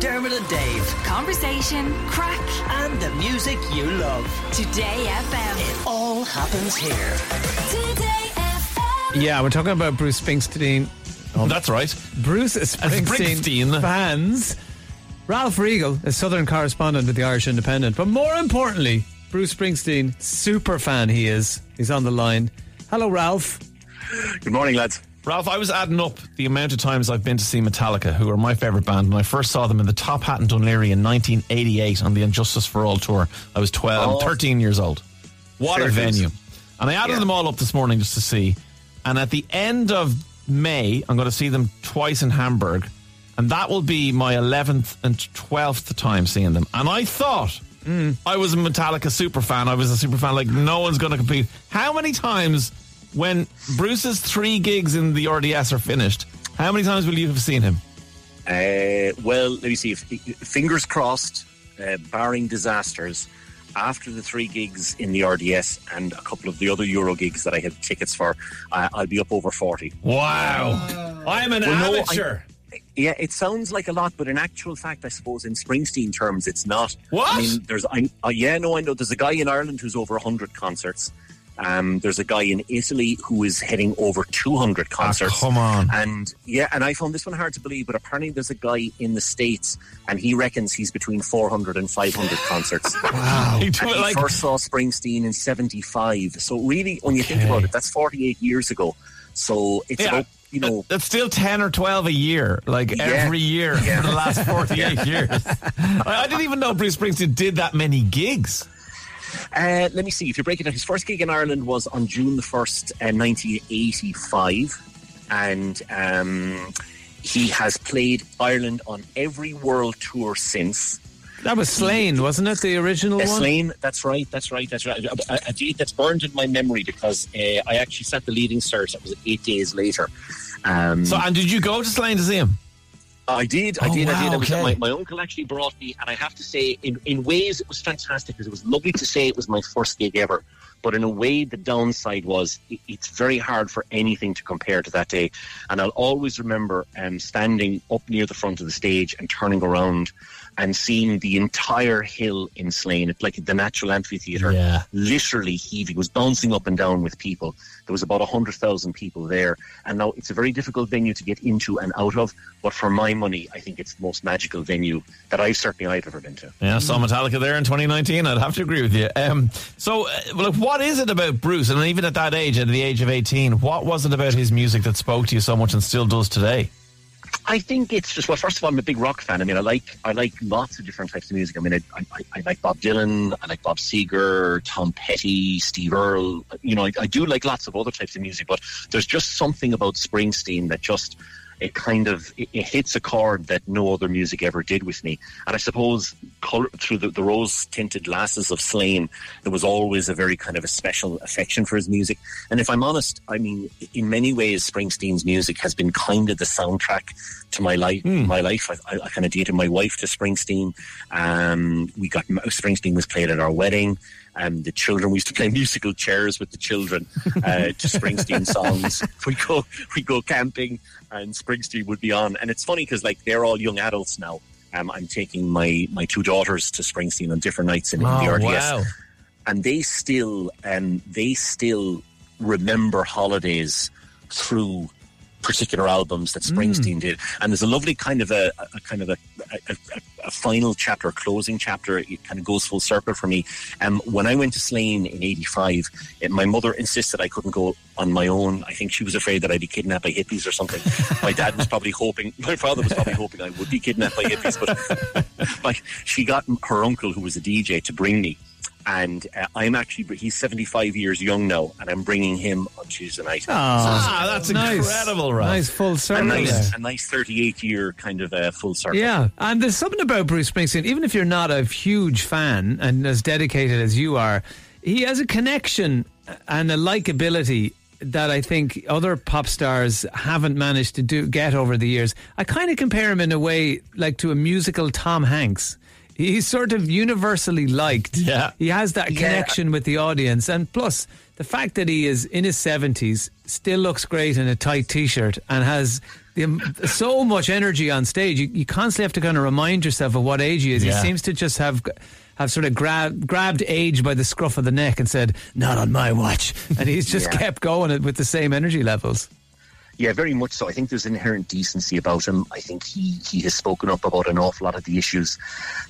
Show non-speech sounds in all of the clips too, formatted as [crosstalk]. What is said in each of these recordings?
Dermot and Dave. Conversation, crack, And the music you love. Today FM. It all happens here. Today FM. Yeah, we're talking about Bruce Springsteen. Oh, that's right. Bruce Springsteen, Springsteen. fans. Ralph Riegal, a Southern correspondent with the Irish Independent. But more importantly, Bruce Springsteen, super fan he is. He's on the line. Hello, Ralph. Good morning, lads. Ralph, I was adding up the amount of times I've been to see Metallica, who are my favourite band, and I first saw them in the Top Hat in Dún Laoghaire in 1988 on the And Justice for All tour. I was 12, Oh. 13 years old. What Fair a venue. And I added Yeah. them all up this morning just to see. And at the end of May, I'm going to see them twice in Hamburg. And that will be my 11th and 12th time seeing them. And I thought mm. I was a Metallica super fan. I was a super fan, like no one's going to compete. How many times, when Bruce's three gigs in the RDS are finished, how many times will you have seen him? Uh, well, let me see. If, fingers crossed, uh, barring disasters, after the three gigs in the RDS and a couple of the other Euro gigs that I have tickets for, uh, I'll be up over 40. Wow. I'm an Well, no, amateur. Yeah, it sounds like a lot, but in actual fact, I suppose in Springsteen terms, it's not. What? I mean, there's, I, uh, yeah, no, I know. There's a guy in Ireland who's over 100 concerts. Um, there's a guy in Italy who is heading over 200 concerts. Ah, come on. And yeah, and I found this one hard to believe, but apparently there's a guy in the States and he reckons he's between 400 and 500 concerts. [laughs] Wow. And he first saw Springsteen in 75. So really, when you think about it, that's 48 years ago. So it's Yeah. about, you know, That's still 10 or 12 a year, like Yeah. every year Yeah. for the last 48 [laughs] years. I, I didn't even know Bruce Springsteen did that many gigs. Uh, let me see. If you break it down, his first gig in Ireland was on June the 1st, uh, 1985. And um, he has played Ireland on every world tour since. That was Slane, wasn't it? The original Uh, one? Slane, that's right, that's right, that's right. A, a, date that's burned in my memory because uh, I actually sat the Leaving Cert. That was eight days later. Um, So, and did you go to Slane to see him? I did, I Oh, did, I did. I was, okay. my, my uncle actually brought me, and I have to say, in, in ways, it was fantastic because it was lovely to say it was my first gig ever. But in a way, the downside was it, it's very hard for anything to compare to that day. And I'll always remember um, standing up near the front of the stage and turning around and seeing the entire hill in Slane. Like the natural amphitheatre Yeah. literally heaving. It was bouncing up and down with people. There was about 100,000 people there. And now it's a very difficult venue to get into and out of. But for my money, I think it's the most magical venue that I've certainly I've ever been to. Yeah, saw Metallica there in 2019. I'd have to agree with you. Um, so, uh, well, look, what is it about Bruce? And even at that age, at the age of 18, what was it about his music that spoke to you so much and still does today? I think it's just well. First of all, I'm a big rock fan. I mean, I like I like lots of different types of music. I mean, I, I, I like Bob Dylan, I like Bob Seger, Tom Petty, Steve Earle. You know, I, I do like lots of other types of music, but there's just something about Springsteen that just it kind of it, it hits a chord that no other music ever did with me. And I suppose color, through the, the rose tinted glasses of Slane, there was always a very kind of a special affection for his music. And if I'm honest, I mean, in many ways, Springsteen's music has been kind of the soundtrack to my life. My life. I, I, I kind of dated my wife to Springsteen. Um, we got Springsteen was played at our wedding. Um, the children we used to play musical chairs with the children uh, to Springsteen songs. [laughs] We go we go camping, and Springsteen would be on. And it's funny because like they're all young adults now. Um, I'm taking my my two daughters to Springsteen on different nights in, in the Oh, RDS wow. and they still um, they still remember holidays through particular albums that Springsteen did. And there's a lovely kind of a, a kind of a, a, a, final chapter, closing chapter. It kind of goes full circle for me. Um, when I went to Slane in '85, my mother insisted I couldn't go on my own. I think she was afraid that I'd be kidnapped by hippies or something. my dad was probably hoping, [laughs] my father was probably hoping I would be kidnapped by hippies. But [laughs] like, she got her uncle, who was a DJ, to bring me. And uh, I'm actually, he's 75 years young now, and I'm bringing him on Tuesday night. Ah, that's nice. incredible, Ralph. Nice full a circle nice, a nice 38 year kind of uh, full circle. Yeah, and there's something about Bruce Springsteen, even if you're not a huge fan and as dedicated as you are, he has a connection and a likability that I think other pop stars haven't managed to do get over the years. I kind of compare him in a way like to a musical Tom Hanks. He's sort of universally liked. Yeah. He has that Yeah. connection with the audience. And plus, the fact that he is in his 70s, still looks great in a tight t shirt, and has the, um, so much energy on stage. You, you constantly have to kind of remind yourself of what age he is. Yeah. He seems to just have have sort of grab, grabbed age by the scruff of the neck and said, "Not on my watch," and he's just Yeah. kept going with the same energy levels. Yeah, very much so. I think there's inherent decency about him. I think he, he has spoken up about an awful lot of the issues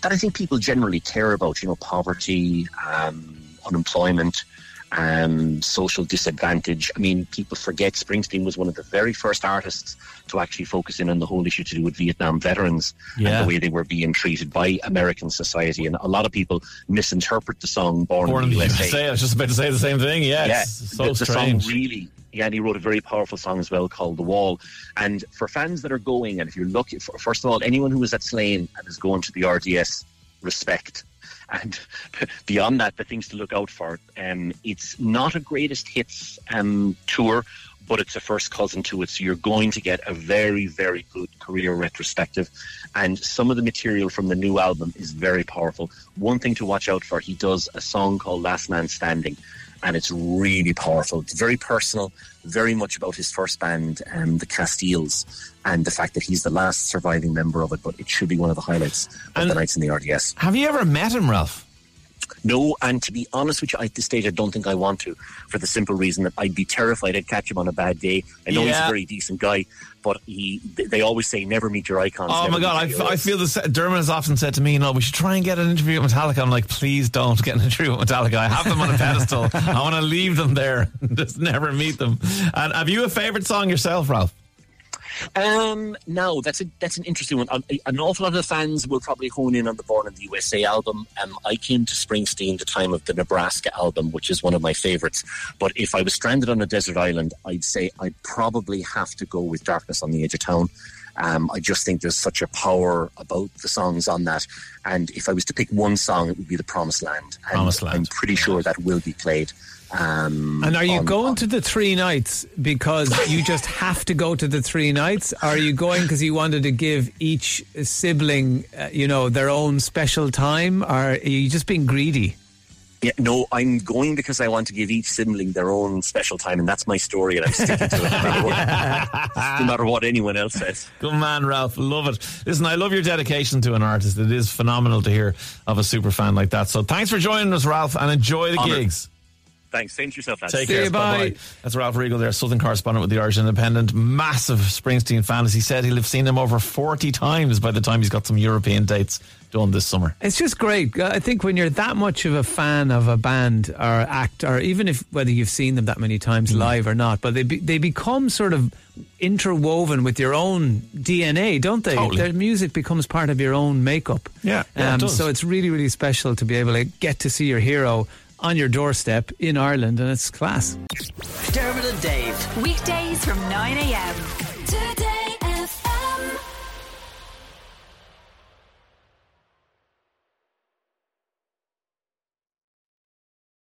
that I think people generally care about. You know, poverty, um, unemployment, um, social disadvantage. I mean, people forget Springsteen was one of the very first artists to actually focus in on the whole issue to do with Vietnam veterans Yeah. and the way they were being treated by American society. And a lot of people misinterpret the song "Born, Born in the USA." I was just about to say the same thing. Yeah, yeah, it's so the, the strange. song really. He wrote a very powerful song as well called "The Wall." And for fans that are going, and if you're looking, for, first of all, anyone who is at Slane and is going to the RDS, respect. [laughs] And beyond that, the things to look out for. Um, it's not a greatest hits um, tour, but it's a first cousin to it. So you're going to get a very, very good career retrospective. And some of the material from the new album is very powerful. One thing to watch out for, he does a song called Last Man Standing. And it's really powerful. It's very personal, very much about his first band, um, the Castiles, and the fact that he's the last surviving member of it. But it should be one of the highlights of And- the nights in the RDS. Have you ever met him, Ralph? No, and to be honest with you, at this stage, I don't think I want to, for the simple reason that I'd be terrified I'd catch him on a bad day. I know he's a very decent guy, but he. They always say never meet your icons. Oh my god, I, I feel this. Dermot has often said to me, "No, we should try and get an interview with Metallica." I'm like, please don't get an interview with Metallica. I have them on a pedestal. [laughs] I want to leave them there, just never meet them. And have you a favorite song yourself, Ralph? Um, no, that's a that's an interesting one. Um, An awful lot of fans will probably hone in on the Born in the USA album. Um, I came to Springsteen the time of the Nebraska album, which is one of my favorites. But if I was stranded on a desert island, I'd say I'd probably have to go with Darkness on the Edge of Town. Um, I just think there's such a power about the songs on that. And if I was to pick one song, it would be The Promised Land. And Promised Land. I'm pretty sure that will be played. Um, And are you on- going on- to the three nights because you [laughs] just have to go to the three nights? Are you going because you wanted to give each sibling, uh, you know, their own special time? Or are you just being greedy? Yeah, no, I'm going because I want to give each sibling their own special time, and that's my story, and I'm sticking to it no matter what, [laughs] no matter what anyone else says. Good man, Ralph. Love it. Listen, I love your dedication to an artist. It is phenomenal to hear of a super fan like that. So thanks for joining us, Ralph, and enjoy the Honoured. gigs. Thanks. Same to yourself, lads. Take See care. you, bye. Bye-bye. That's Ralph Riegal there, Southern correspondent with the Irish Independent. Massive Springsteen fan. As he said, he'll have seen him over 40 times by the time he's got some European dates done this summer. It's just great. I think when you're that much of a fan of a band or act, or even if whether you've seen them that many times Mm. live or not, but they be, they become sort of interwoven with your own DNA, don't they? Totally. Their music becomes part of your own makeup. Yeah, yeah, it does. so it's really really special to be able to get to see your hero on your doorstep in Ireland, and it's class. Dermot and Dave. Weekdays from 9 a.m. Today